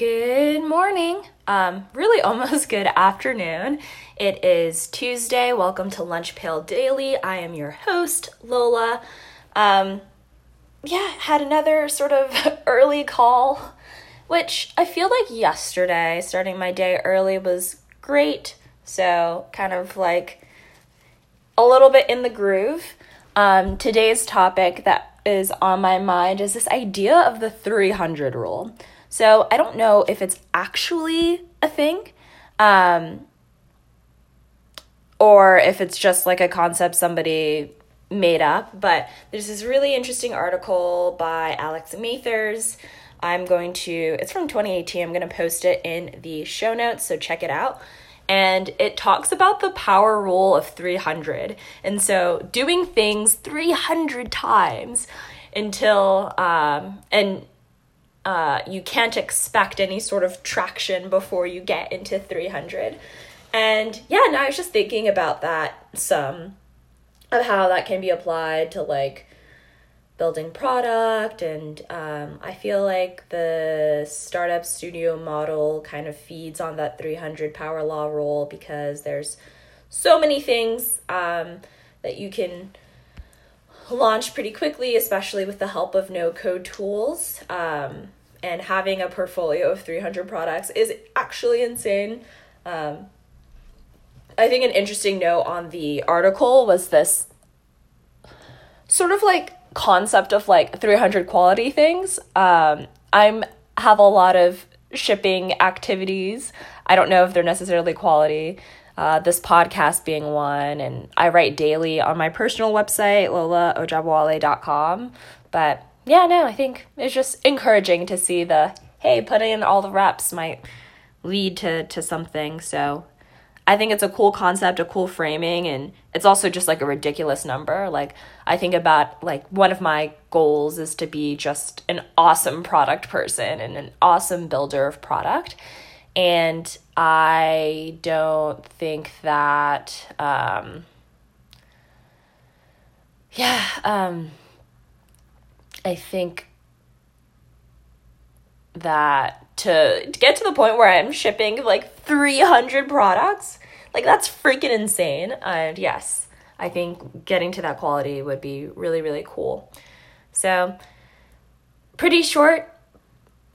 Good morning. Um, really almost good afternoon. It is Tuesday. Welcome to Lunch Pail Daily. I am your host, Lola. Um, yeah, had another sort of early call, which I feel like yesterday, starting my day early was great. So, kind of like a little bit in the groove. Um, today's topic that is on my mind is this idea of the 300 rule. So I don't know if it's actually a thing um, or if it's just like a concept somebody made up, but there's this really interesting article by Alex Mathers. I'm going to, it's from 2018. I'm going to post it in the show notes, so check it out. And it talks about the power rule of 300. And so doing things 300 times until, um, and uh, you can't expect any sort of traction before you get into 300. And yeah, now I was just thinking about that some of how that can be applied to like building product and um, i feel like the startup studio model kind of feeds on that 300 power law rule because there's so many things um, that you can launch pretty quickly, especially with the help of no code tools. Um, and having a portfolio of 300 products is actually insane. Um, I think an interesting note on the article was this sort of like concept of like 300 quality things. Um, I'm have a lot of shipping activities. I don't know if they're necessarily quality uh, this podcast being one. And I write daily on my personal website, lolaojabwale.com. But yeah, no, I think it's just encouraging to see the, hey, putting in all the reps might lead to, to something. So I think it's a cool concept, a cool framing, and it's also just like a ridiculous number. Like I think about like one of my goals is to be just an awesome product person and an awesome builder of product. And I don't think that, um, yeah, um, I think that to, to get to the point where I'm shipping like 300 products, like that's freaking insane. And yes, I think getting to that quality would be really, really cool. So, pretty short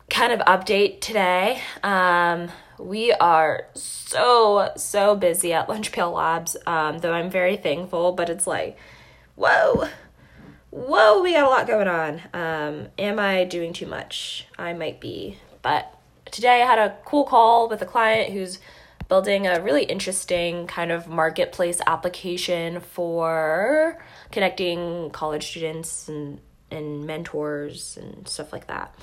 kind of update today. Um, we are so, so busy at Lunch Pail Labs, um, though I'm very thankful, but it's like, whoa, whoa, we got a lot going on. Um, am I doing too much? I might be. But today I had a cool call with a client who's building a really interesting kind of marketplace application for connecting college students and, and mentors and stuff like that.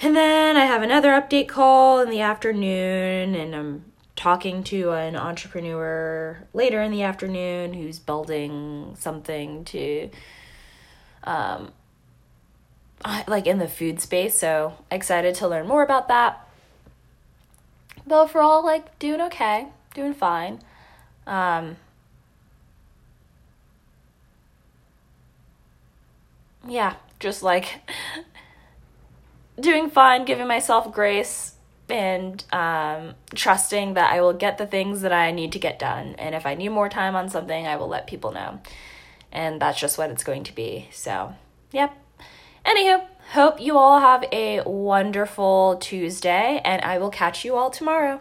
And then I have another update call in the afternoon, and I'm talking to an entrepreneur later in the afternoon who's building something to, um, like in the food space. So excited to learn more about that. But overall, like doing okay, doing fine. Um, yeah, just like doing fine, giving myself grace, and um, trusting that I will get the things that I need to get done. And if I need more time on something, I will let people know. And that's just what it's going to be. So, yep. Anywho, hope you all have a wonderful Tuesday, and I will catch you all tomorrow.